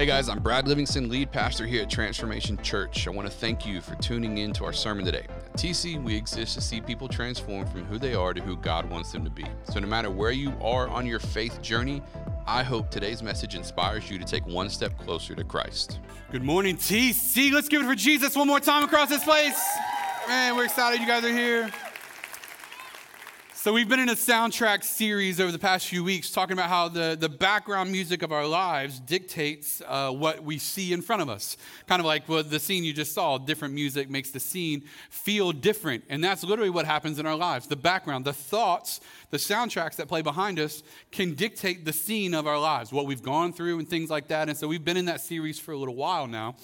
Hey guys, I'm Brad Livingston, lead pastor here at Transformation Church. I want to thank you for tuning in to our sermon today. At TC, we exist to see people transform from who they are to who God wants them to be. So no matter where you are on your faith journey, I hope today's message inspires you to take one step closer to Christ. Good morning, TC. Let's give it for Jesus one more time across this place. Man, we're excited you guys are here. So, we've been in a soundtrack series over the past few weeks talking about how the, the background music of our lives dictates uh, what we see in front of us. Kind of like what the scene you just saw, different music makes the scene feel different. And that's literally what happens in our lives. The background, the thoughts, the soundtracks that play behind us can dictate the scene of our lives, what we've gone through and things like that. And so, we've been in that series for a little while now.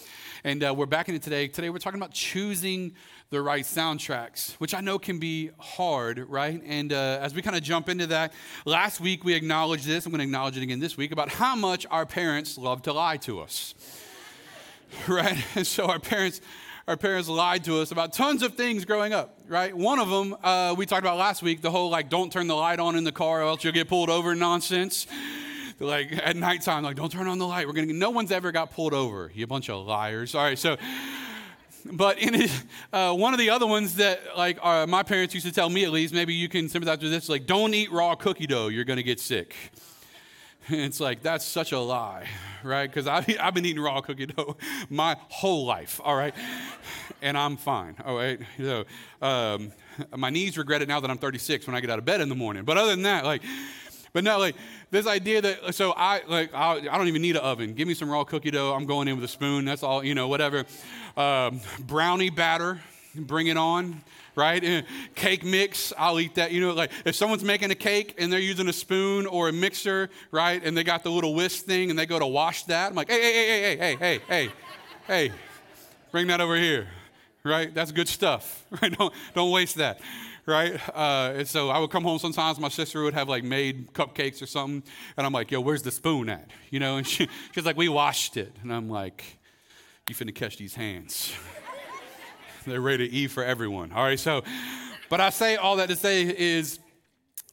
And uh, we're back in it today. Today, we're talking about choosing the right soundtracks, which I know can be hard, right? And uh, as we kind of jump into that, last week we acknowledged this. I'm going to acknowledge it again this week about how much our parents love to lie to us, right? And so our parents. Our parents lied to us about tons of things growing up, right? One of them uh, we talked about last week the whole like, don't turn the light on in the car or else you'll get pulled over nonsense like at nighttime, like, don't turn on the light. We're gonna. No one's ever got pulled over. You bunch of liars. All right, so but in it, uh, one of the other ones that like uh, my parents used to tell me at least, maybe you can sympathize with this, like don't eat raw cookie dough, you're gonna get sick. And it's like that's such a lie, right? Because I've, been eating raw cookie dough my whole life, all right, and I'm fine, all right. So um, my knees regret it now that I'm 36 when I get out of bed in the morning. But other than that, like. But no, like this idea that so I like I, I don't even need an oven. Give me some raw cookie dough. I'm going in with a spoon. That's all you know. Whatever. Um, brownie batter. Bring it on right? And cake mix, I'll eat that. You know, like if someone's making a cake and they're using a spoon or a mixer, right? And they got the little whisk thing and they go to wash that, I'm like, hey, hey, hey, hey, hey, hey, hey, hey, bring that over here, right? That's good stuff, right? Don't, don't waste that right? Uh, and so I would come home sometimes. My sister would have like made cupcakes or something, and I'm like, "Yo, where's the spoon at?" You know, and she, she's like, "We washed it," and I'm like, "You finna catch these hands? They're to eat for everyone." All right, so, but I say all that to say is.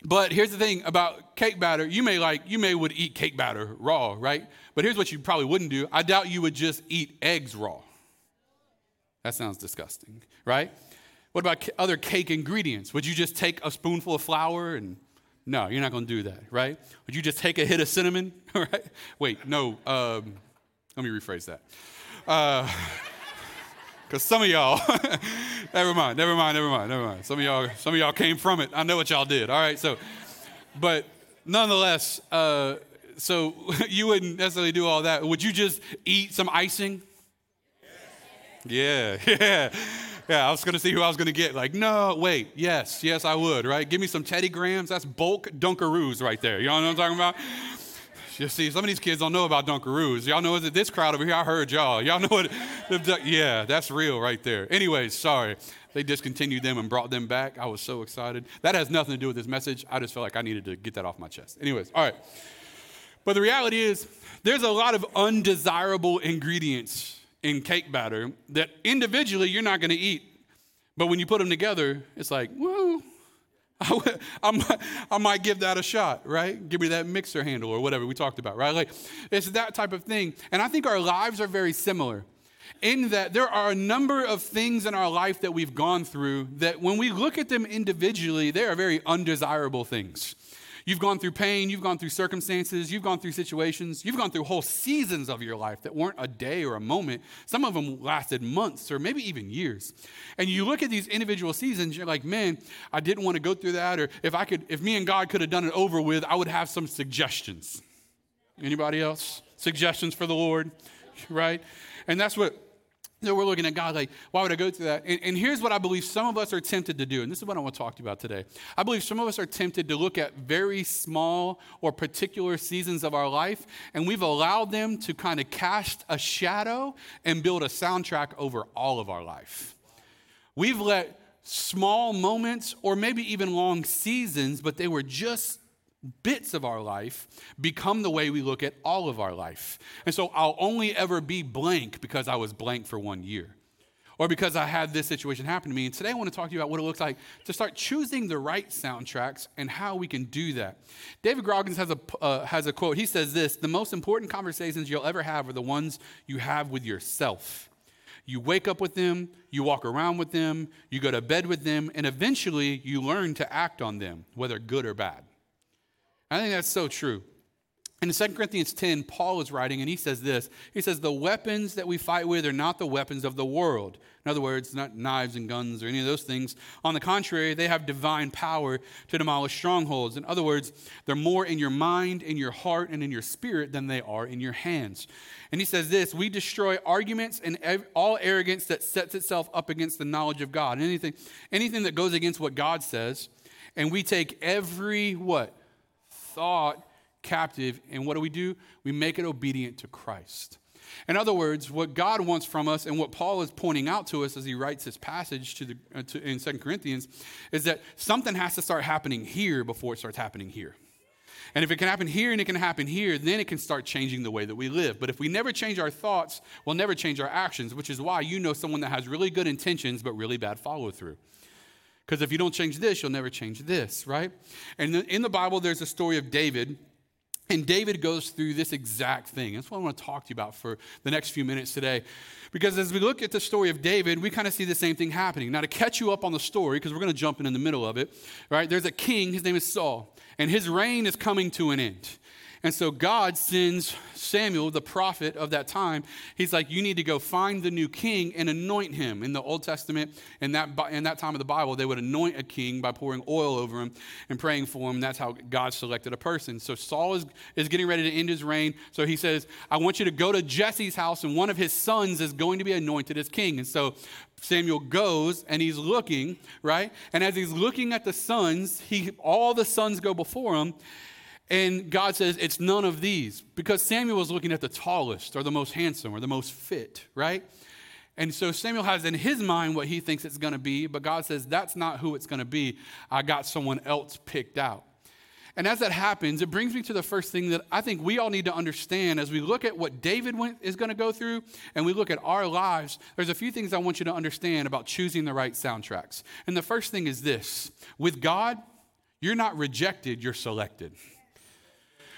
But here's the thing about cake batter. You may like, you may would eat cake batter raw, right? But here's what you probably wouldn't do. I doubt you would just eat eggs raw. That sounds disgusting, right? What about other cake ingredients? Would you just take a spoonful of flour and no, you're not going to do that, right? Would you just take a hit of cinnamon? right? Wait, no. Um, let me rephrase that. Because uh, some of y'all, never mind, never mind, never mind, never mind. Some of y'all, some of y'all came from it. I know what y'all did. All right, so, but nonetheless, uh, so you wouldn't necessarily do all that. Would you just eat some icing? Yeah, yeah. Yeah, I was going to see who I was going to get. Like, no, wait, yes, yes, I would, right? Give me some Teddy Grahams. That's bulk Dunkaroos right there. You know what I'm talking about? You see, some of these kids don't know about Dunkaroos. Y'all know is it this crowd over here. I heard y'all. Y'all know what? Yeah, that's real right there. Anyways, sorry. They discontinued them and brought them back. I was so excited. That has nothing to do with this message. I just felt like I needed to get that off my chest. Anyways, all right. But the reality is, there's a lot of undesirable ingredients in cake batter that individually you're not going to eat. But when you put them together, it's like, well, I, I, might, I might give that a shot, right? Give me that mixer handle or whatever we talked about, right? Like, it's that type of thing. And I think our lives are very similar in that there are a number of things in our life that we've gone through that when we look at them individually, they are very undesirable things. You've gone through pain, you've gone through circumstances, you've gone through situations, you've gone through whole seasons of your life that weren't a day or a moment. Some of them lasted months or maybe even years. And you look at these individual seasons, you're like, man, I didn't want to go through that. Or if I could, if me and God could have done it over with, I would have some suggestions. Anybody else? Suggestions for the Lord, right? And that's what that we're looking at God like, why would I go through that? And, and, here's what I believe some of us are tempted to do, and this is what I want to talk to you about today. I believe some of us are tempted to look at very small or particular seasons of our life, and we've allowed them to kind of cast a shadow and build a soundtrack over all of our life. We've let small moments or maybe even long seasons, but they were just bits of our life become the way we look at all of our life. And so I'll only ever be blank because I was blank for one year. or because I had this situation happen to me. And today I want to talk to you about what it looks like to start choosing the right soundtracks and how we can do that. David Goggins has a, uh, has a quote. He says this The most important conversations you'll ever have are the ones you have with yourself. You wake up with them, you walk around with them, you go to bed with them, and eventually you learn to act on them, whether good or bad. I think that's so true. In 2 Corinthians 10, Paul is writing and he says this He says, The weapons that we fight with are not the weapons of the world. In other words, not knives and guns or any of those things. On the contrary, they have divine power to demolish strongholds. In other words, they're more in your mind, in your heart, and in your spirit than they are in your hands. And he says this We destroy arguments and all arrogance that sets itself up against the knowledge of God. Anything, anything that goes against what God says. And we take every what? Thought captive. And what do we do? We make it obedient to Christ. In other words, what God wants from us and what Paul is pointing out to us as he writes this passage to the, uh, to, in 2 Corinthians is that something has to start happening here before it starts happening here. And if it can happen here and it can happen here, then it can start changing the way that we live. But if we never change our thoughts, we'll never change our actions, which is why you know someone that has really good intentions but really bad follow through. Because if you don't change this, you'll never change this, right? And in the Bible, there's a story of David and David goes through this exact thing. That's what I want to talk to you about for the next few minutes today. Because as we look at the story of David, we kind of see the same thing happening. Now, to catch you up on the story, because we're going to jump in in the middle of it, right? There's a king, his name is Saul, and his reign is coming to an end. And so God sends Samuel, the prophet of that time. He's like, You need to go find the new king and anoint him. In the Old Testament, in that, in that time of the Bible, they would anoint a king by pouring oil over him and praying for him. That's how God selected a person. So Saul is, is getting ready to end his reign. So he says, I want you to go to Jesse's house, and one of his sons is going to be anointed as king. And so Samuel goes and he's looking, right? And as he's looking at the sons, he all the sons go before him. And God says, it's none of these because Samuel was looking at the tallest or the most handsome or the most fit, right? And so Samuel has in his mind what he thinks it's going to be, but God says, that's not who it's going to be. I got someone else picked out. And as that happens, it brings me to the first thing that I think we all need to understand as we look at what David is going to go through and we look at our lives. There's a few things I want you to understand about choosing the right soundtracks. And the first thing is this with God, you're not rejected, you're selected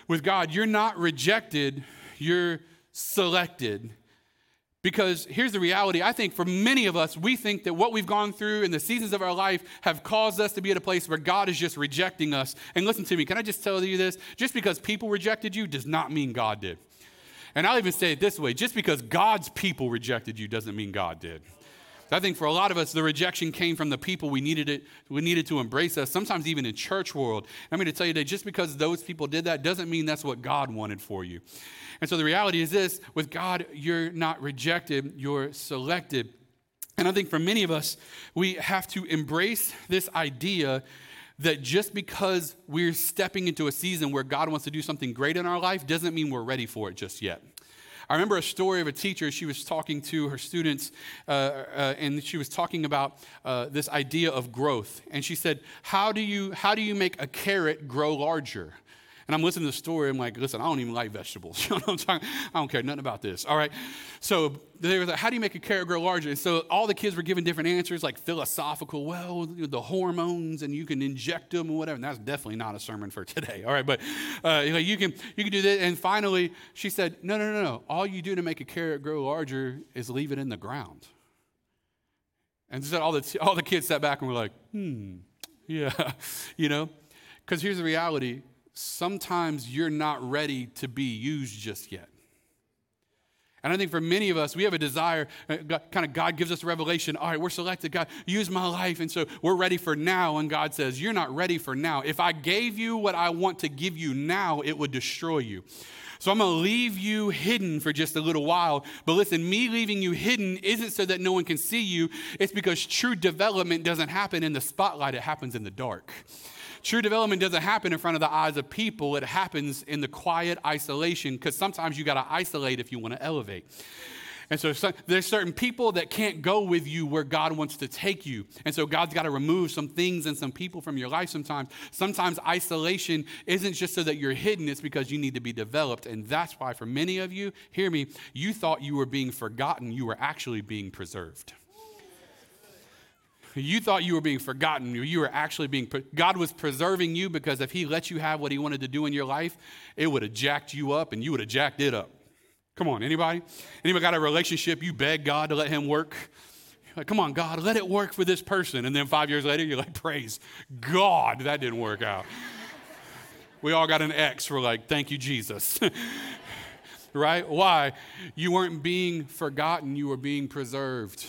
with God, you're not rejected, you're selected. Because here's the reality I think for many of us, we think that what we've gone through in the seasons of our life have caused us to be at a place where God is just rejecting us. And listen to me, can I just tell you this? Just because people rejected you does not mean God did. And I'll even say it this way just because God's people rejected you doesn't mean God did. I think for a lot of us, the rejection came from the people we needed it, we needed to embrace us, sometimes even in church world. I'm going to tell you that just because those people did that doesn't mean that's what God wanted for you. And so the reality is this with God, you're not rejected, you're selected. And I think for many of us, we have to embrace this idea that just because we're stepping into a season where God wants to do something great in our life doesn't mean we're ready for it just yet. I remember a story of a teacher. She was talking to her students, uh, uh, and she was talking about uh, this idea of growth. And she said, "How do you how do you make a carrot grow larger?" And I'm listening to the story. I'm like, listen, I don't even like vegetables. you know what I'm talking? I don't care nothing about this. All right. So they were like, how do you make a carrot grow larger? And so all the kids were giving different answers, like philosophical, well, the hormones, and you can inject them and whatever. And that's definitely not a sermon for today. All right. But uh, you can you can do that. And finally, she said, no, no, no, no. All you do to make a carrot grow larger is leave it in the ground. And so all the, all the kids sat back and were like, hmm, yeah, you know? Because here's the reality sometimes you're not ready to be used just yet. And I think for many of us, we have a desire, uh, kind of God gives us a revelation. All right, we're selected. God, use my life. And so we're ready for now. And God says, You're not ready for now. If I gave you what I want to give you now, it would destroy you. So I'm going to leave you hidden for just a little while. But listen, me leaving you hidden isn't so that no one can see you, it's because true development doesn't happen in the spotlight, it happens in the dark. True development doesn't happen in front of the eyes of people, it happens in the quiet isolation because sometimes you got to isolate if you want to elevate. And so, there's certain people that can't go with you where God wants to take you. And so God's got to remove some things and some people from your life sometimes. Sometimes isolation isn't just so that you're hidden, it's because you need to be developed. And that's why for many of you, hear me, you thought you were being forgotten, you were actually being preserved. You thought you were being forgotten. You were actually being, God was preserving you because if He let you have what He wanted to do in your life, it would have jacked you up and you would have jacked it up. Come on, anybody? Anybody got a relationship you beg God to let Him work? Like, come on, God, let it work for this person. And then five years later, you're like, praise God, that didn't work out. we all got an X. We're like, thank you, Jesus. right? Why? You weren't being forgotten, you were being preserved.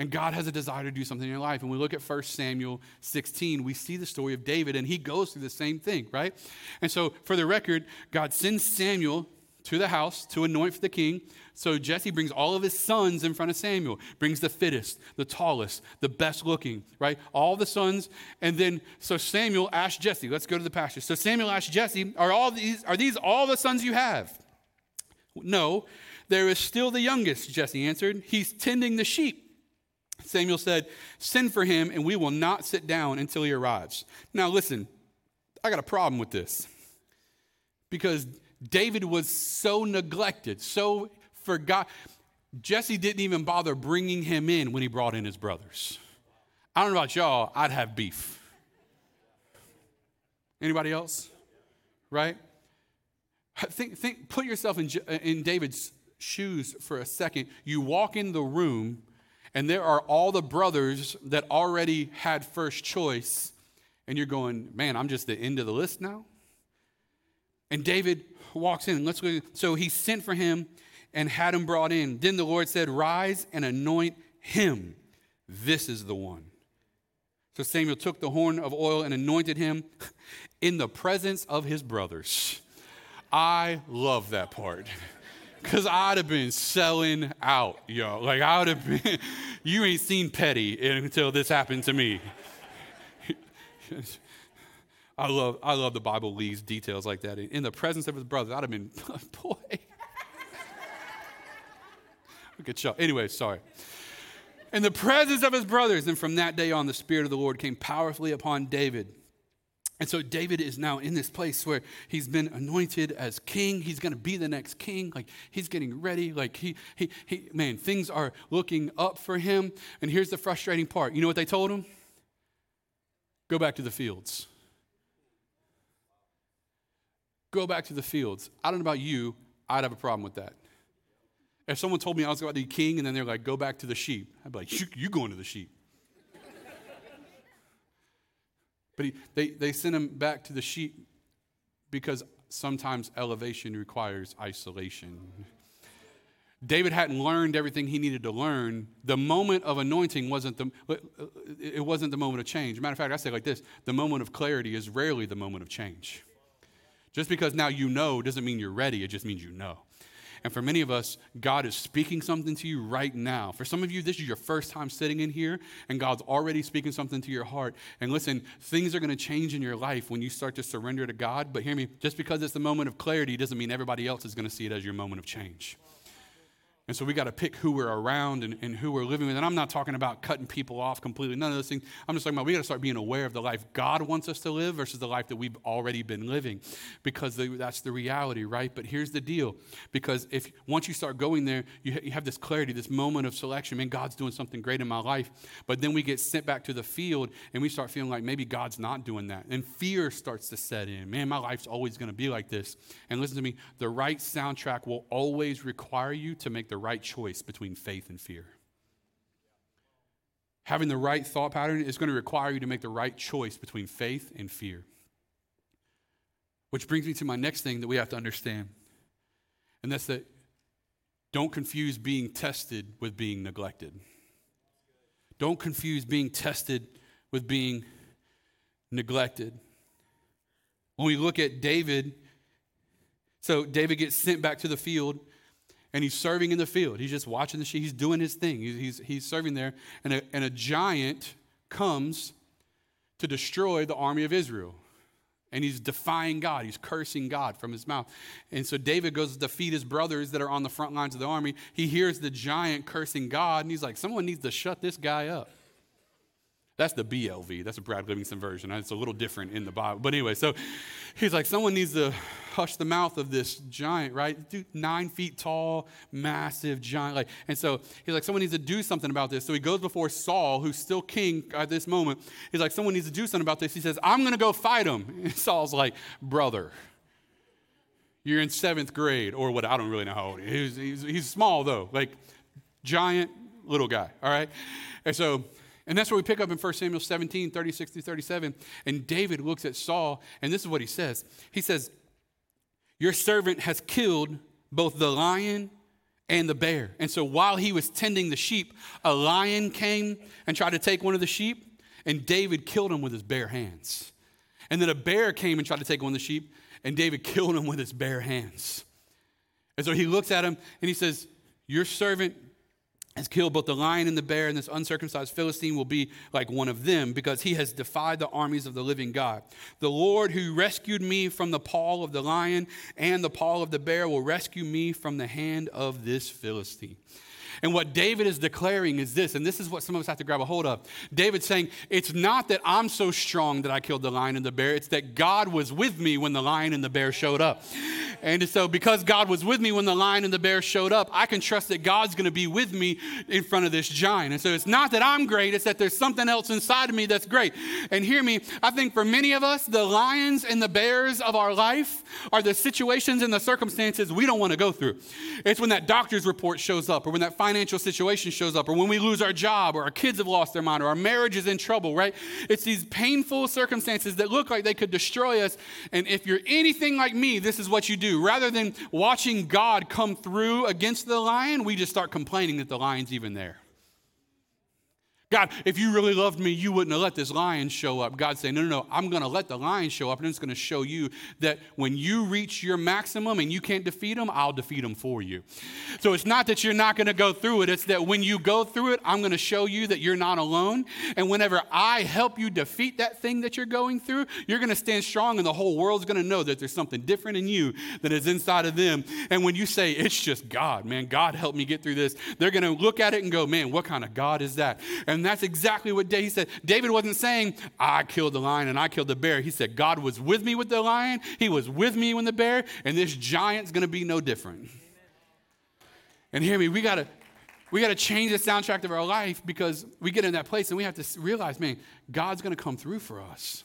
And God has a desire to do something in your life. And we look at 1 Samuel 16, we see the story of David, and he goes through the same thing, right? And so, for the record, God sends Samuel to the house to anoint for the king. So Jesse brings all of his sons in front of Samuel, brings the fittest, the tallest, the best looking, right? All the sons. And then, so Samuel asked Jesse, let's go to the pasture. So Samuel asked Jesse, are, all these, are these all the sons you have? No, there is still the youngest, Jesse answered. He's tending the sheep. Samuel said, Send for him, and we will not sit down until he arrives. Now, listen, I got a problem with this because David was so neglected, so forgot. Jesse didn't even bother bringing him in when he brought in his brothers. I don't know about y'all, I'd have beef. Anybody else? Right? Think, think, put yourself in, in David's shoes for a second. You walk in the room, and there are all the brothers that already had first choice, and you're going, man, I'm just the end of the list now. And David walks in. Let's go. So he sent for him and had him brought in. Then the Lord said, Rise and anoint him. This is the one. So Samuel took the horn of oil and anointed him in the presence of his brothers. I love that part. Cause I'd have been selling out, yo. Like I would have been, you ain't seen petty until this happened to me. I love, I love the Bible leaves details like that. In the presence of his brothers, I'd have been, boy. At y'all. Anyway, sorry. In the presence of his brothers, and from that day on, the Spirit of the Lord came powerfully upon David. And so David is now in this place where he's been anointed as king. He's going to be the next king. Like he's getting ready. Like he, he, he, man, things are looking up for him. And here's the frustrating part. You know what they told him? Go back to the fields. Go back to the fields. I don't know about you. I'd have a problem with that. If someone told me I was about to be king and then they're like, go back to the sheep, I'd be like, you, you going to the sheep. But he, they, they sent him back to the sheep because sometimes elevation requires isolation. David hadn't learned everything he needed to learn. The moment of anointing wasn't the, it wasn't the moment of change. Matter of fact, I say like this the moment of clarity is rarely the moment of change. Just because now you know doesn't mean you're ready, it just means you know. And for many of us, God is speaking something to you right now. For some of you, this is your first time sitting in here, and God's already speaking something to your heart. And listen, things are going to change in your life when you start to surrender to God. But hear me, just because it's the moment of clarity doesn't mean everybody else is going to see it as your moment of change. And so we got to pick who we're around and, and, who we're living with. And I'm not talking about cutting people off completely, none of those things. I'm just talking about we got to start being aware of the life God wants us to live versus the life that we've already been living because the, that's the reality, right? But here's the deal because if once you start going there, you, ha- you have this clarity, this moment of selection. Man, God's doing something great in my life. But then we get sent back to the field and we start feeling like maybe God's not doing that. And fear starts to set in. Man, my life's always going to be like this. And listen to me the right soundtrack will always require you to make the right choice between faith and fear. Having the right thought pattern is going to require you to make the right choice between faith and fear. Which brings me to my next thing that we have to understand, and that's that don't confuse being tested with being neglected. Don't confuse being tested with being neglected. When we look at David, so David gets sent back to the field and he's serving in the field. He's just watching the sheep. He's doing his thing. He's, he's, he's serving there. And a, and a giant comes to destroy the army of Israel. And he's defying God. He's cursing God from his mouth. And so David goes to defeat his brothers that are on the front lines of the army. He hears the giant cursing God, and he's like, someone needs to shut this guy up. That's the BLV. That's a Brad Livingston version. Uh, it's a little different in the Bible. But anyway, so he's like, someone needs to hush the mouth of this giant, right? Dude, nine feet tall, massive giant. Like, and so he's like, someone needs to do something about this. So he goes before Saul, who's still king at this moment. He's like, someone needs to do something about this. He says, I'm going to go fight him. And Saul's like, brother, you're in seventh grade or what? I don't really know how old he is. He's, he's, he's small though, like giant little guy. All right. And so and that's what we pick up in 1 Samuel 17, 36 through 37. And David looks at Saul, and this is what he says. He says, Your servant has killed both the lion and the bear. And so while he was tending the sheep, a lion came and tried to take one of the sheep, and David killed him with his bare hands. And then a bear came and tried to take one of the sheep, and David killed him with his bare hands. And so he looks at him and he says, Your servant has killed both the lion and the bear, and this uncircumcised Philistine will be like one of them because he has defied the armies of the living God. The Lord who rescued me from the paw of the lion and the paw of the bear will rescue me from the hand of this Philistine. And what David is declaring is this, and this is what some of us have to grab a hold of. David's saying, It's not that I'm so strong that I killed the lion and the bear, it's that God was with me when the lion and the bear showed up. And so, because God was with me when the lion and the bear showed up, I can trust that God's going to be with me in front of this giant. And so, it's not that I'm great, it's that there's something else inside of me that's great. And hear me, I think for many of us, the lions and the bears of our life are the situations and the circumstances we don't want to go through. It's when that doctor's report shows up, or when that financial situation shows up, or when we lose our job, or our kids have lost their mind, or our marriage is in trouble, right? It's these painful circumstances that look like they could destroy us. And if you're anything like me, this is what you do Rather than watching God come through against the lion, we just start complaining that the lion's even there. God, if you really loved me, you wouldn't have let this lion show up. God saying, No, no, no, I'm going to let the lion show up, and it's going to show you that when you reach your maximum and you can't defeat him, I'll defeat him for you. So it's not that you're not going to go through it, it's that when you go through it, I'm going to show you that you're not alone. And whenever I help you defeat that thing that you're going through, you're going to stand strong, and the whole world's going to know that there's something different in you that is inside of them. And when you say, It's just God, man, God helped me get through this, they're going to look at it and go, Man, what kind of God is that? And and that's exactly what David said. David wasn't saying, I killed the lion and I killed the bear. He said, God was with me with the lion, He was with me when the bear, and this giant's gonna be no different. And hear me, we gotta we got to change the soundtrack of our life because we get in that place and we have to realize, man, God's going to come through for us.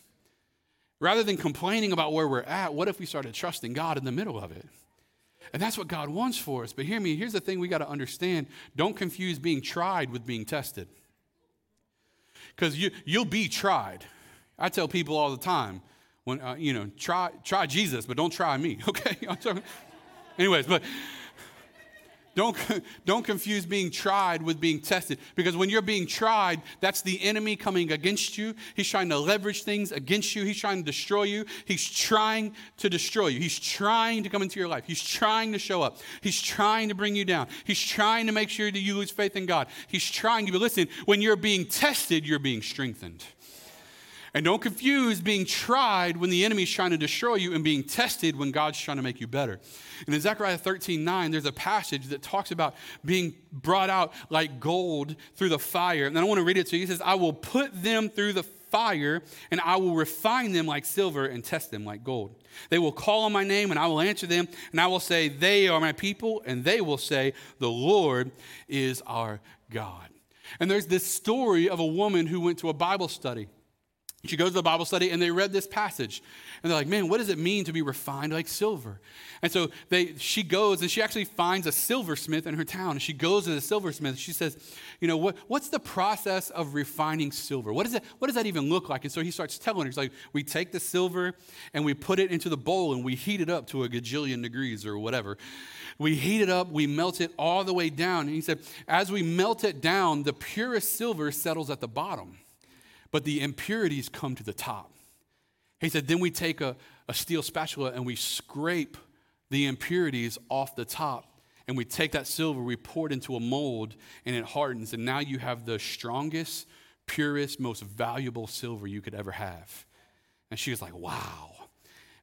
Rather than complaining about where we're at, what if we started trusting God in the middle of it? And that's what God wants for us. But hear me, here's the thing we got to understand don't confuse being tried with being tested because you, you'll be tried. I tell people all the time, when, uh, you know, try, try Jesus, but don't try me, okay? Anyways, but don't, don't confuse being tried with being tested because when you're being tried, that's the enemy coming against you. He's trying to leverage things against you. He's trying to destroy you. He's trying to destroy you. He's trying to come into your life. He's trying to show up. He's trying to bring you down. He's trying to make sure that you lose faith in God. He's trying to, but listen, when you're being tested, you're being strengthened. And don't confuse being tried when the enemy is trying to destroy you and being tested when God's trying to make you better. And in Zechariah 13 9, there's a passage that talks about being brought out like gold through the fire. And I want to read it to you. He says, I will put them through the fire, and I will refine them like silver and test them like gold. They will call on my name, and I will answer them, and I will say, They are my people, and they will say, The Lord is our God. And there's this story of a woman who went to a Bible study. She goes to the Bible study and they read this passage. And they're like, man, what does it mean to be refined like silver? And so they, she goes and she actually finds a silversmith in her town. And she goes to the silversmith. She says, you know, what, what's the process of refining silver? What, is it, what does that even look like? And so he starts telling her, he's like, we take the silver and we put it into the bowl and we heat it up to a gajillion degrees or whatever. We heat it up, we melt it all the way down. And he said, as we melt it down, the purest silver settles at the bottom but the impurities come to the top. He said, then we take a, a steel spatula and we scrape the impurities off the top. And we take that silver, we pour it into a mold, and it hardens. And now you have the strongest, purest, most valuable silver you could ever have. And she was like, wow.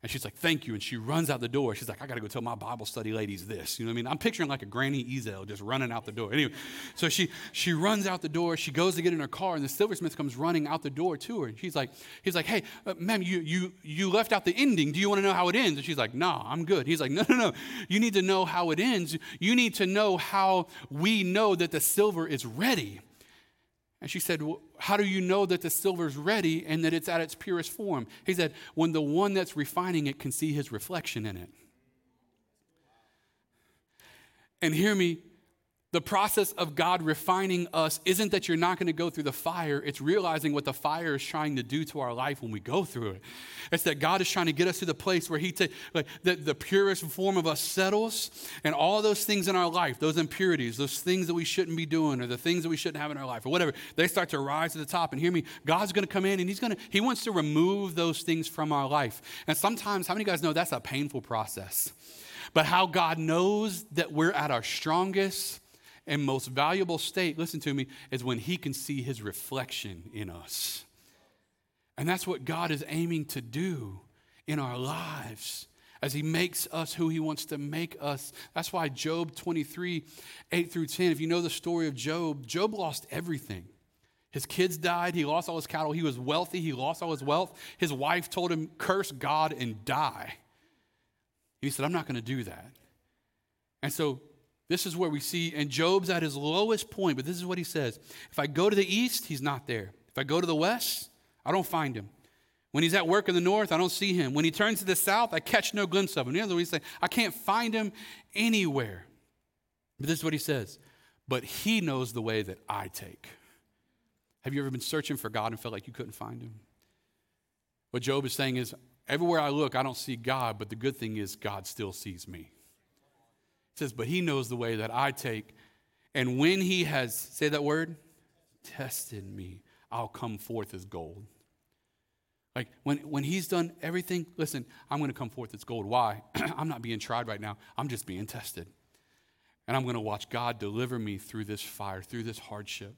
And she's like, thank you. And she runs out the door. She's like, I got to go tell my Bible study ladies this. You know what I mean? I'm picturing like a Granny Ezel just running out the door. Anyway, so she, she runs out the door. She goes to get in her car, and the silversmith comes running out the door to her. And she's like, he's like, hey, uh, ma'am, you, you, you left out the ending. Do you want to know how it ends? And she's like, nah, I'm good. He's like, no, no, no. You need to know how it ends. You need to know how we know that the silver is ready. And she said, well, How do you know that the silver is ready and that it's at its purest form? He said, When the one that's refining it can see his reflection in it. And hear me, the process of God refining us isn't that you're not going to go through the fire. It's realizing what the fire is trying to do to our life when we go through it. It's that God is trying to get us to the place where He takes like the, the purest form of us settles, and all those things in our life, those impurities, those things that we shouldn't be doing, or the things that we shouldn't have in our life, or whatever, they start to rise to the top. And hear me, God's going to come in and He's going to He wants to remove those things from our life. And sometimes, how many of you guys know that's a painful process? But how God knows that we're at our strongest and most valuable state, listen to me, is when He can see His reflection in us. And that's what God is aiming to do in our lives as He makes us who He wants to make us. That's why Job 23, 8 through 10, if you know the story of Job, Job lost everything. His kids died. He lost all his cattle. He was wealthy. He lost all his wealth. His wife told him, Curse God and die. He said, I'm not going to do that. And so this is where we see, and Job's at his lowest point, but this is what he says If I go to the east, he's not there. If I go to the west, I don't find him. When he's at work in the north, I don't see him. When he turns to the south, I catch no glimpse of him. In other words, he's saying, I can't find him anywhere. But this is what he says But he knows the way that I take. Have you ever been searching for God and felt like you couldn't find him? What Job is saying is, everywhere I look, I don't see God, but the good thing is, God still sees me. It says, But he knows the way that I take. And when he has, say that word, tested me, I'll come forth as gold. Like when, when he's done everything, listen, I'm going to come forth as gold. Why? I'm not being tried right now, I'm just being tested. And I'm going to watch God deliver me through this fire, through this hardship.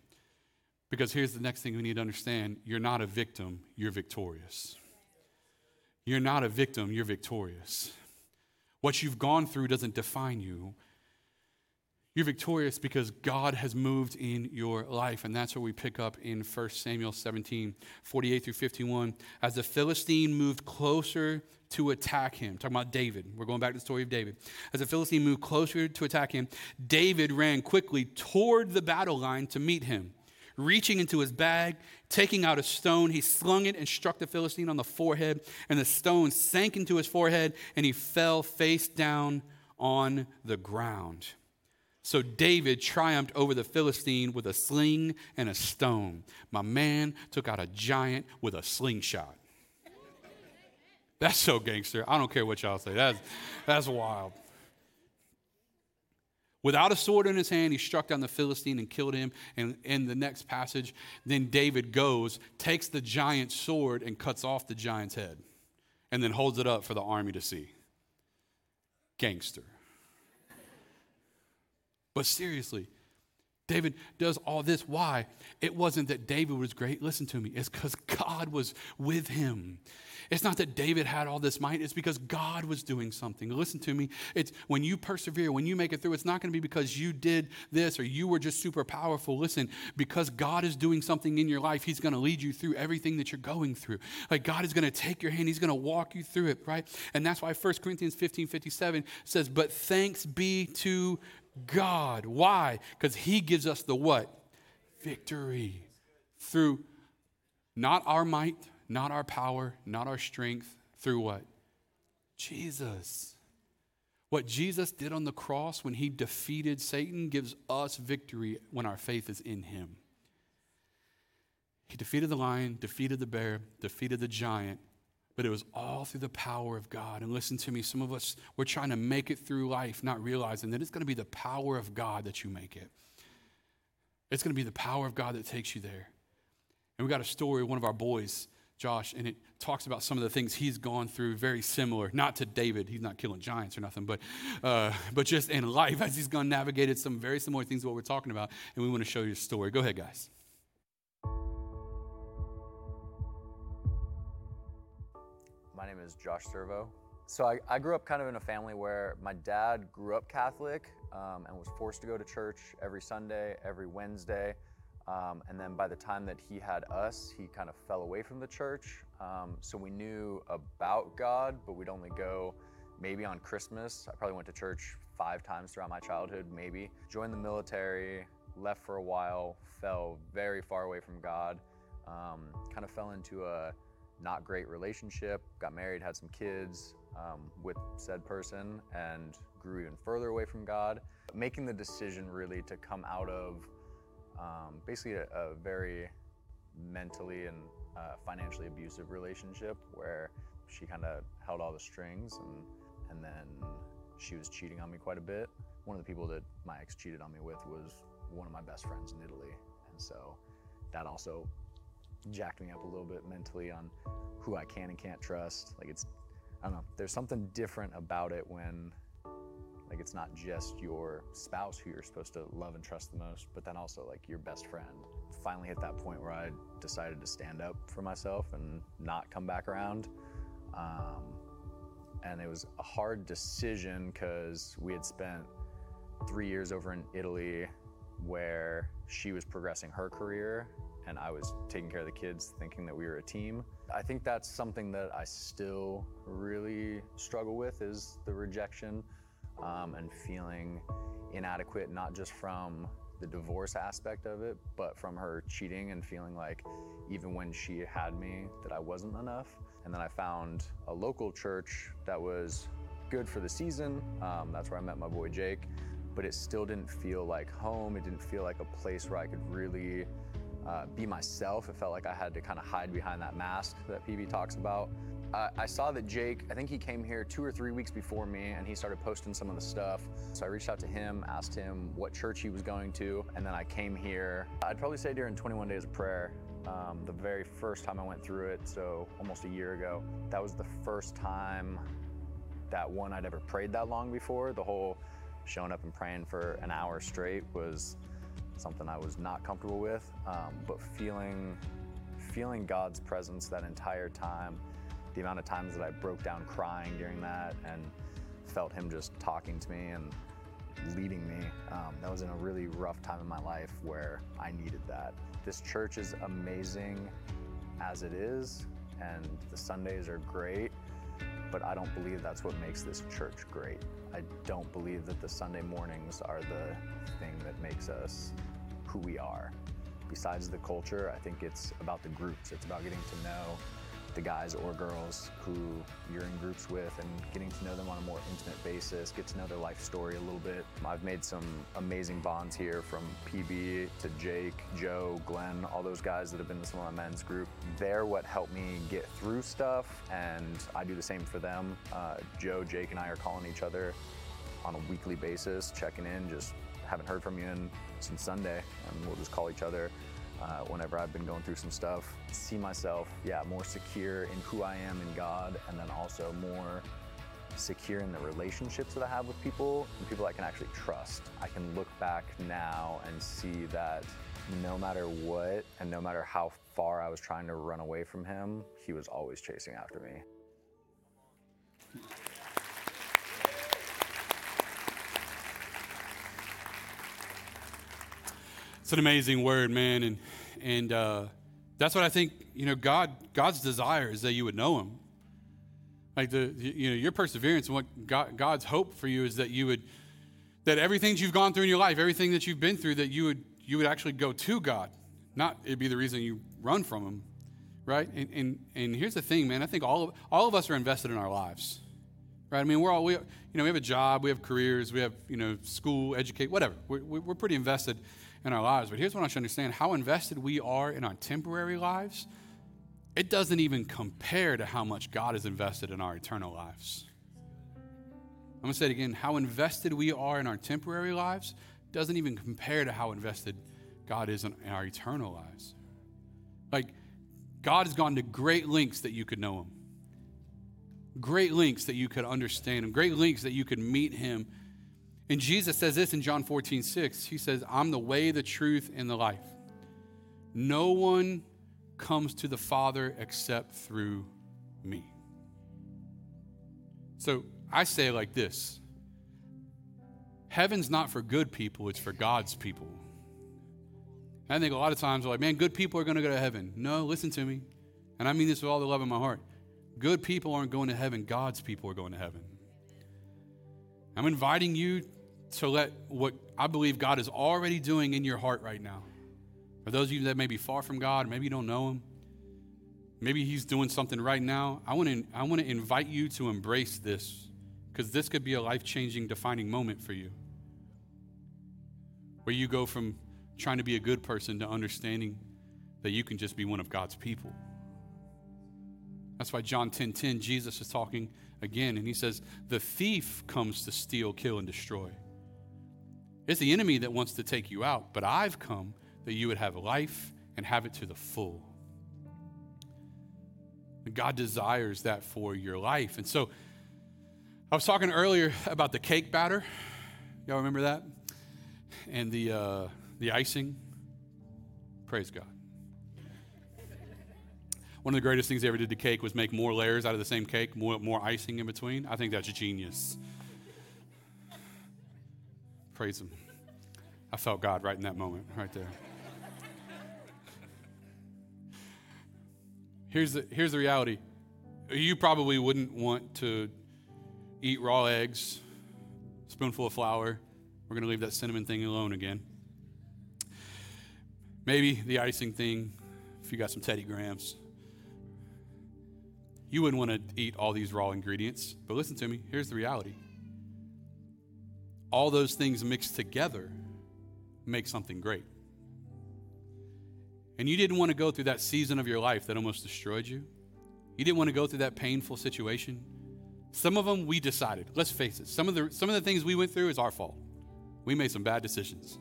Because here's the next thing we need to understand you're not a victim, you're victorious. You're not a victim, you're victorious. What you've gone through doesn't define you. You're victorious because God has moved in your life. And that's where we pick up in 1 Samuel 17, 48 through 51. As the Philistine moved closer to attack him, talking about David, we're going back to the story of David. As the Philistine moved closer to attack him, David ran quickly toward the battle line to meet him. Reaching into his bag, taking out a stone, he slung it and struck the Philistine on the forehead, and the stone sank into his forehead, and he fell face down on the ground. So David triumphed over the Philistine with a sling and a stone. My man took out a giant with a slingshot. That's so gangster. I don't care what y'all say. That's, that's wild. Without a sword in his hand, he struck down the Philistine and killed him. And in the next passage, then David goes, takes the giant's sword, and cuts off the giant's head, and then holds it up for the army to see. Gangster. But seriously, David does all this. Why? It wasn't that David was great. Listen to me. It's because God was with him. It's not that David had all this might, it's because God was doing something. Listen to me. It's when you persevere, when you make it through, it's not going to be because you did this or you were just super powerful. Listen, because God is doing something in your life, He's going to lead you through everything that you're going through. Like God is going to take your hand, He's going to walk you through it, right? And that's why 1 Corinthians 15 57 says, But thanks be to God. Why? Because He gives us the what? Victory through not our might not our power, not our strength, through what? Jesus. What Jesus did on the cross when he defeated Satan gives us victory when our faith is in him. He defeated the lion, defeated the bear, defeated the giant, but it was all through the power of God. And listen to me, some of us, we're trying to make it through life, not realizing that it's going to be the power of God that you make it. It's going to be the power of God that takes you there. And we got a story, of one of our boys, Josh, and it talks about some of the things he's gone through, very similar, not to David, he's not killing giants or nothing, but, uh, but just in life as he's gone navigated some very similar things to what we're talking about, and we want to show you a story. Go ahead, guys. My name is Josh Servo. So I, I grew up kind of in a family where my dad grew up Catholic um, and was forced to go to church every Sunday, every Wednesday. Um, and then by the time that he had us, he kind of fell away from the church. Um, so we knew about God, but we'd only go maybe on Christmas. I probably went to church five times throughout my childhood, maybe. Joined the military, left for a while, fell very far away from God, um, kind of fell into a not great relationship, got married, had some kids um, with said person, and grew even further away from God. Making the decision really to come out of um, basically a, a, very mentally and uh, financially abusive relationship where she kind of held all the strings and and then she was cheating on me quite a bit. One of the people that my ex cheated on me with was one of my best friends in Italy, and so that also jacked me up a little bit mentally on who I can and can't trust. Like it's, I don't know, there's something different about it when like it's not just your spouse who you're supposed to love and trust the most, but then also like your best friend. Finally hit that point where I decided to stand up for myself and not come back around. Um, and it was a hard decision because we had spent three years over in Italy where she was progressing her career and I was taking care of the kids, thinking that we were a team. I think that's something that I still really struggle with is the rejection um, and feeling inadequate, not just from the divorce aspect of it, but from her cheating and feeling like even when she had me, that I wasn't enough. And then I found a local church that was good for the season. Um, that's where I met my boy Jake, but it still didn't feel like home. It didn't feel like a place where I could really uh, be myself. It felt like I had to kind of hide behind that mask that PB talks about. Uh, I saw that Jake, I think he came here two or three weeks before me and he started posting some of the stuff. So I reached out to him, asked him what church he was going to, and then I came here. I'd probably say during 21 days of prayer, um, the very first time I went through it, so almost a year ago, that was the first time that one I'd ever prayed that long before. The whole showing up and praying for an hour straight was something I was not comfortable with, um, but feeling feeling God's presence that entire time, the amount of times that I broke down crying during that and felt Him just talking to me and leading me. Um, that was in a really rough time in my life where I needed that. This church is amazing as it is, and the Sundays are great, but I don't believe that's what makes this church great. I don't believe that the Sunday mornings are the thing that makes us who we are. Besides the culture, I think it's about the groups. It's about getting to know the guys or girls who you're in groups with and getting to know them on a more intimate basis, get to know their life story a little bit. I've made some amazing bonds here from PB to Jake, Joe, Glenn, all those guys that have been in of my men's group. They're what helped me get through stuff, and I do the same for them. Uh, Joe, Jake, and I are calling each other on a weekly basis, checking in, just haven't heard from you in, since Sunday, and we'll just call each other uh, whenever I've been going through some stuff. See myself, yeah, more secure in who I am in God, and then also more secure in the relationships that I have with people and people I can actually trust. I can look back now and see that no matter what and no matter how far I was trying to run away from him, he was always chasing after me. It's an amazing word, man, and and uh, that's what I think. You know, God God's desire is that you would know Him. Like the you know your perseverance and what God, God's hope for you is that you would that everything you've gone through in your life, everything that you've been through, that you would you would actually go to God, not it'd be the reason you run from Him, right? And and and here's the thing, man. I think all of all of us are invested in our lives, right? I mean, we're all we you know we have a job, we have careers, we have you know school, educate, whatever. We're, we're pretty invested in our lives. But here's what I to understand how invested we are in our temporary lives, it doesn't even compare to how much God is invested in our eternal lives. I'm to say it again how invested we are in our temporary lives doesn't even compare to how invested God is in our eternal lives. Like, God has gone to great lengths that you could know Him, great lengths that you could understand Him, great lengths that you could meet Him and Jesus says this in John 14, 6. He says, I'm the way, the truth, and the life. No one comes to the Father except through me. So I say like this Heaven's not for good people, it's for God's people. I think a lot of times we're like, man, good people are going to go to heaven. No, listen to me. And I mean this with all the love in my heart. Good people aren't going to heaven, God's people are going to heaven. I'm inviting you to let what I believe God is already doing in your heart right now. For those of you that may be far from God, maybe you don't know Him, maybe He's doing something right now. I want to, I want to invite you to embrace this because this could be a life changing, defining moment for you. Where you go from trying to be a good person to understanding that you can just be one of God's people. That's why John 10 10, Jesus is talking again, and he says, The thief comes to steal, kill, and destroy. It's the enemy that wants to take you out, but I've come that you would have life and have it to the full. God desires that for your life. And so I was talking earlier about the cake batter. Y'all remember that? And the, uh, the icing. Praise God. One of the greatest things they ever did to cake was make more layers out of the same cake, more, more icing in between. I think that's genius. Praise Him. I felt God right in that moment, right there. Here's the, here's the reality you probably wouldn't want to eat raw eggs, spoonful of flour. We're going to leave that cinnamon thing alone again. Maybe the icing thing, if you got some Teddy Grahams. You wouldn't want to eat all these raw ingredients, but listen to me. Here's the reality all those things mixed together make something great. And you didn't want to go through that season of your life that almost destroyed you. You didn't want to go through that painful situation. Some of them we decided. Let's face it. Some of the some of the things we went through is our fault. We made some bad decisions.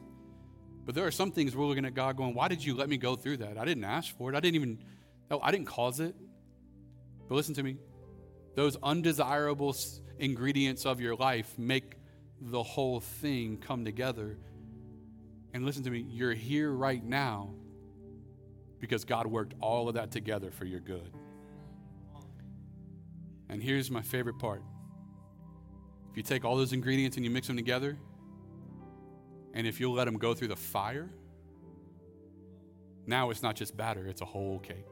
But there are some things we're looking at God going, "Why did you let me go through that? I didn't ask for it. I didn't even no, I didn't cause it." But listen to me. Those undesirable ingredients of your life make the whole thing come together. And listen to me, you're here right now because God worked all of that together for your good. And here's my favorite part if you take all those ingredients and you mix them together, and if you'll let them go through the fire, now it's not just batter, it's a whole cake.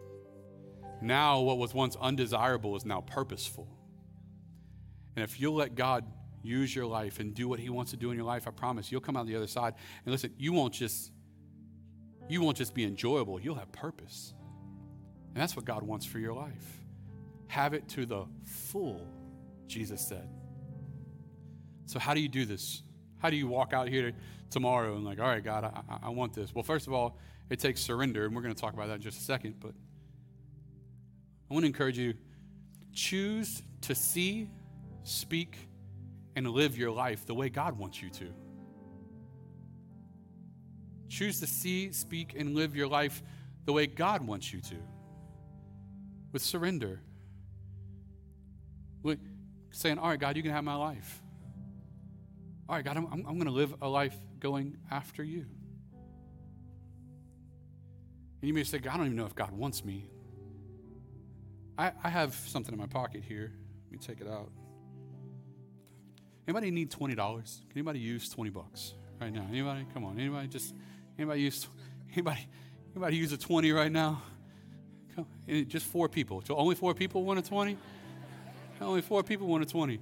Now, what was once undesirable is now purposeful. And if you'll let God use your life and do what He wants to do in your life, I promise you'll come out the other side. And listen, you won't just you won't just be enjoyable, you'll have purpose. And that's what God wants for your life. Have it to the full, Jesus said. So, how do you do this? How do you walk out here tomorrow and, like, all right, God, I, I want this? Well, first of all, it takes surrender, and we're going to talk about that in just a second. But I want to encourage you choose to see, speak, and live your life the way God wants you to. Choose to see, speak, and live your life the way God wants you to. With surrender. With saying, All right, God, you can have my life. All right, God, I'm, I'm going to live a life going after you. And you may say, God, I don't even know if God wants me. I, I have something in my pocket here. Let me take it out. Anybody need $20? Can anybody use 20 bucks right now? Anybody? Come on. Anybody just anybody use anybody anybody use a 20 right now? Come, eh, just four people. So only four people want a 20? Only four people want a 20.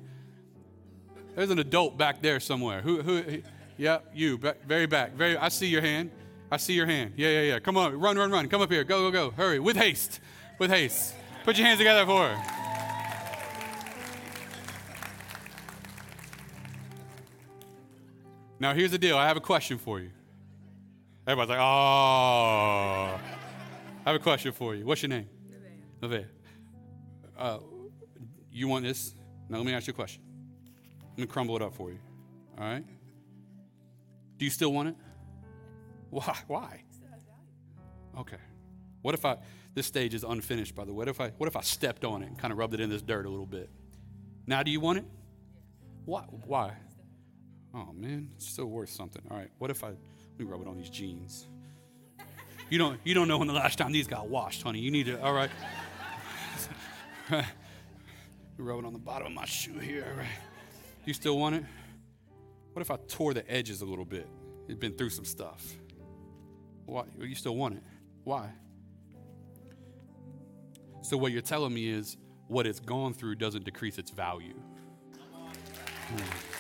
There's an adult back there somewhere. Who who eh, yeah, you back, very back. Very I see your hand. I see your hand. Yeah, yeah, yeah. Come on. Run, run, run. Come up here. Go, go, go. Hurry. With haste. With haste. Put your hands together for her. Now, here's the deal. I have a question for you. Everybody's like, oh. I have a question for you. What's your name? Nevaeh. Uh, you want this? Now, let me ask you a question. Let me crumble it up for you. All right? Do you still want it? Why? Why? Okay. What if I, this stage is unfinished, by the way. What if I, what if I stepped on it and kind of rubbed it in this dirt a little bit? Now, do you want it? Why? Why? Oh man, it's still worth something. All right, what if I let me rub it on these jeans? You don't you don't know when the last time these got washed, honey. You need to all right. Rub it on the bottom of my shoe here. All right. You still want it? What if I tore the edges a little bit? It's been through some stuff. Why? You still want it? Why? So, what you're telling me is what it's gone through doesn't decrease its value. Hmm.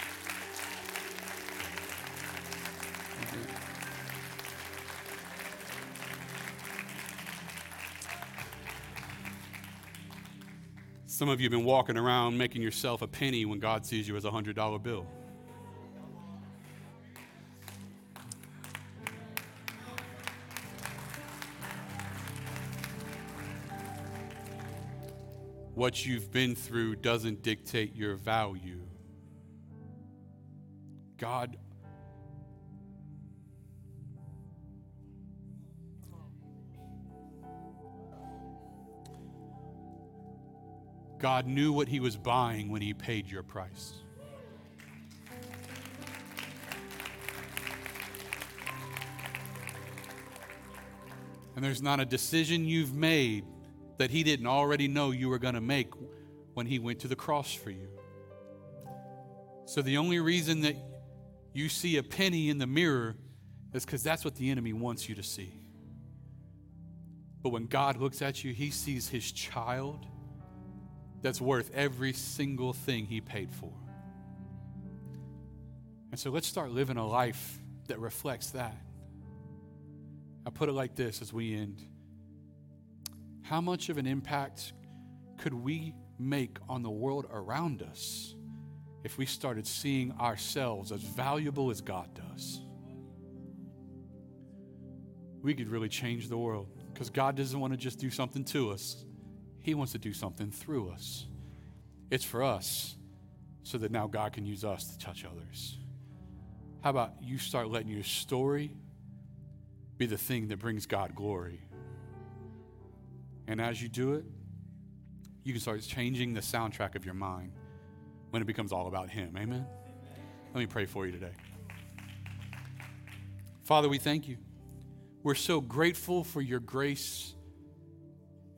Some of you have been walking around making yourself a penny when God sees you as a $100 bill. What you've been through doesn't dictate your value. God God knew what he was buying when he paid your price. And there's not a decision you've made that he didn't already know you were going to make when he went to the cross for you. So the only reason that you see a penny in the mirror is because that's what the enemy wants you to see. But when God looks at you, he sees his child that's worth every single thing he paid for. And so let's start living a life that reflects that. I put it like this as we end How much of an impact could we make on the world around us if we started seeing ourselves as valuable as God does? We could really change the world because God doesn't want to just do something to us, he wants to do something through us. It's for us so that now God can use us to touch others. How about you start letting your story be the thing that brings God glory? And as you do it, you can start changing the soundtrack of your mind when it becomes all about Him. Amen? Let me pray for you today. Father, we thank you. We're so grateful for your grace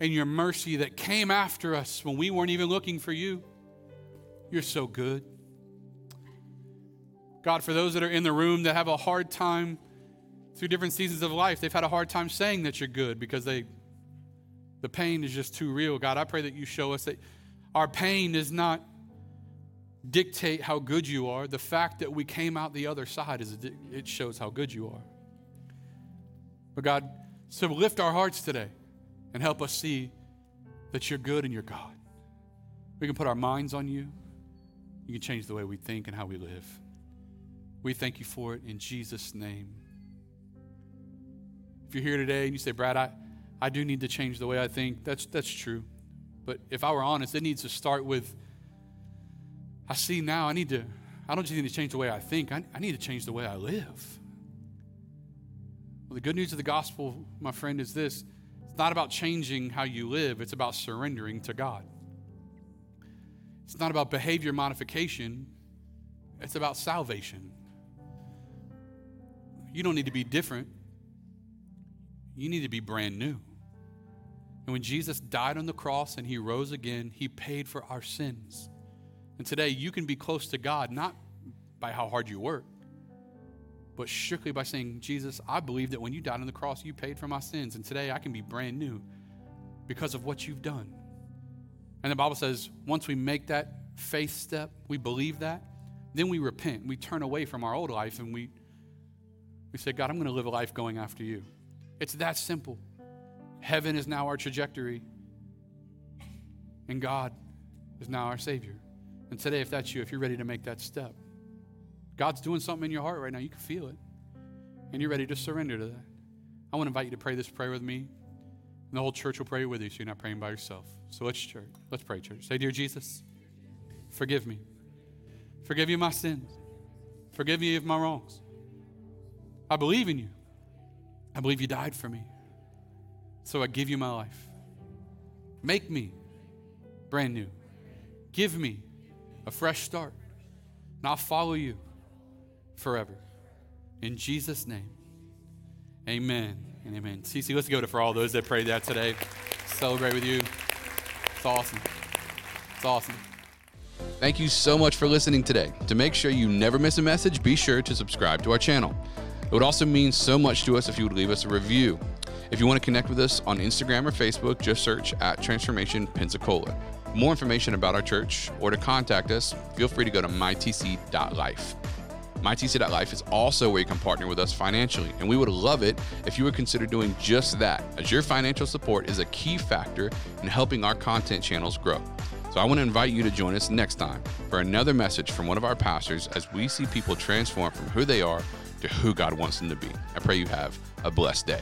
and your mercy that came after us when we weren't even looking for you. You're so good. God, for those that are in the room that have a hard time through different seasons of life, they've had a hard time saying that you're good because they the pain is just too real. God, I pray that you show us that our pain does not dictate how good you are. The fact that we came out the other side is it shows how good you are. But God, so lift our hearts today and help us see that you're good and you're God. We can put our minds on you. You can change the way we think and how we live. We thank you for it in Jesus' name. If you're here today and you say, Brad, I, I do need to change the way I think, that's, that's true. But if I were honest, it needs to start with I see now I need to, I don't just need to change the way I think, I, I need to change the way I live. Well, the good news of the gospel, my friend, is this not about changing how you live, it's about surrendering to God. It's not about behavior modification, it's about salvation. You don't need to be different, you need to be brand new. And when Jesus died on the cross and he rose again, he paid for our sins. And today you can be close to God not by how hard you work, but strictly by saying, Jesus, I believe that when you died on the cross, you paid for my sins. And today I can be brand new because of what you've done. And the Bible says, once we make that faith step, we believe that, then we repent. We turn away from our old life and we, we say, God, I'm going to live a life going after you. It's that simple. Heaven is now our trajectory, and God is now our Savior. And today, if that's you, if you're ready to make that step, God's doing something in your heart right now. You can feel it. And you're ready to surrender to that. I want to invite you to pray this prayer with me. And the whole church will pray with you so you're not praying by yourself. So let's church. Let's pray, church. Say, Dear Jesus, forgive me. Forgive you my sins. Forgive me of my wrongs. I believe in you. I believe you died for me. So I give you my life. Make me brand new. Give me a fresh start. And I'll follow you forever. In Jesus' name, amen and amen. Cece, let's go to for all those that prayed that today. Celebrate with you. It's awesome. It's awesome. Thank you so much for listening today. To make sure you never miss a message, be sure to subscribe to our channel. It would also mean so much to us if you would leave us a review. If you want to connect with us on Instagram or Facebook, just search at Transformation Pensacola. For more information about our church or to contact us, feel free to go to mytc.life. MyTC.life is also where you can partner with us financially, and we would love it if you would consider doing just that, as your financial support is a key factor in helping our content channels grow. So I want to invite you to join us next time for another message from one of our pastors as we see people transform from who they are to who God wants them to be. I pray you have a blessed day.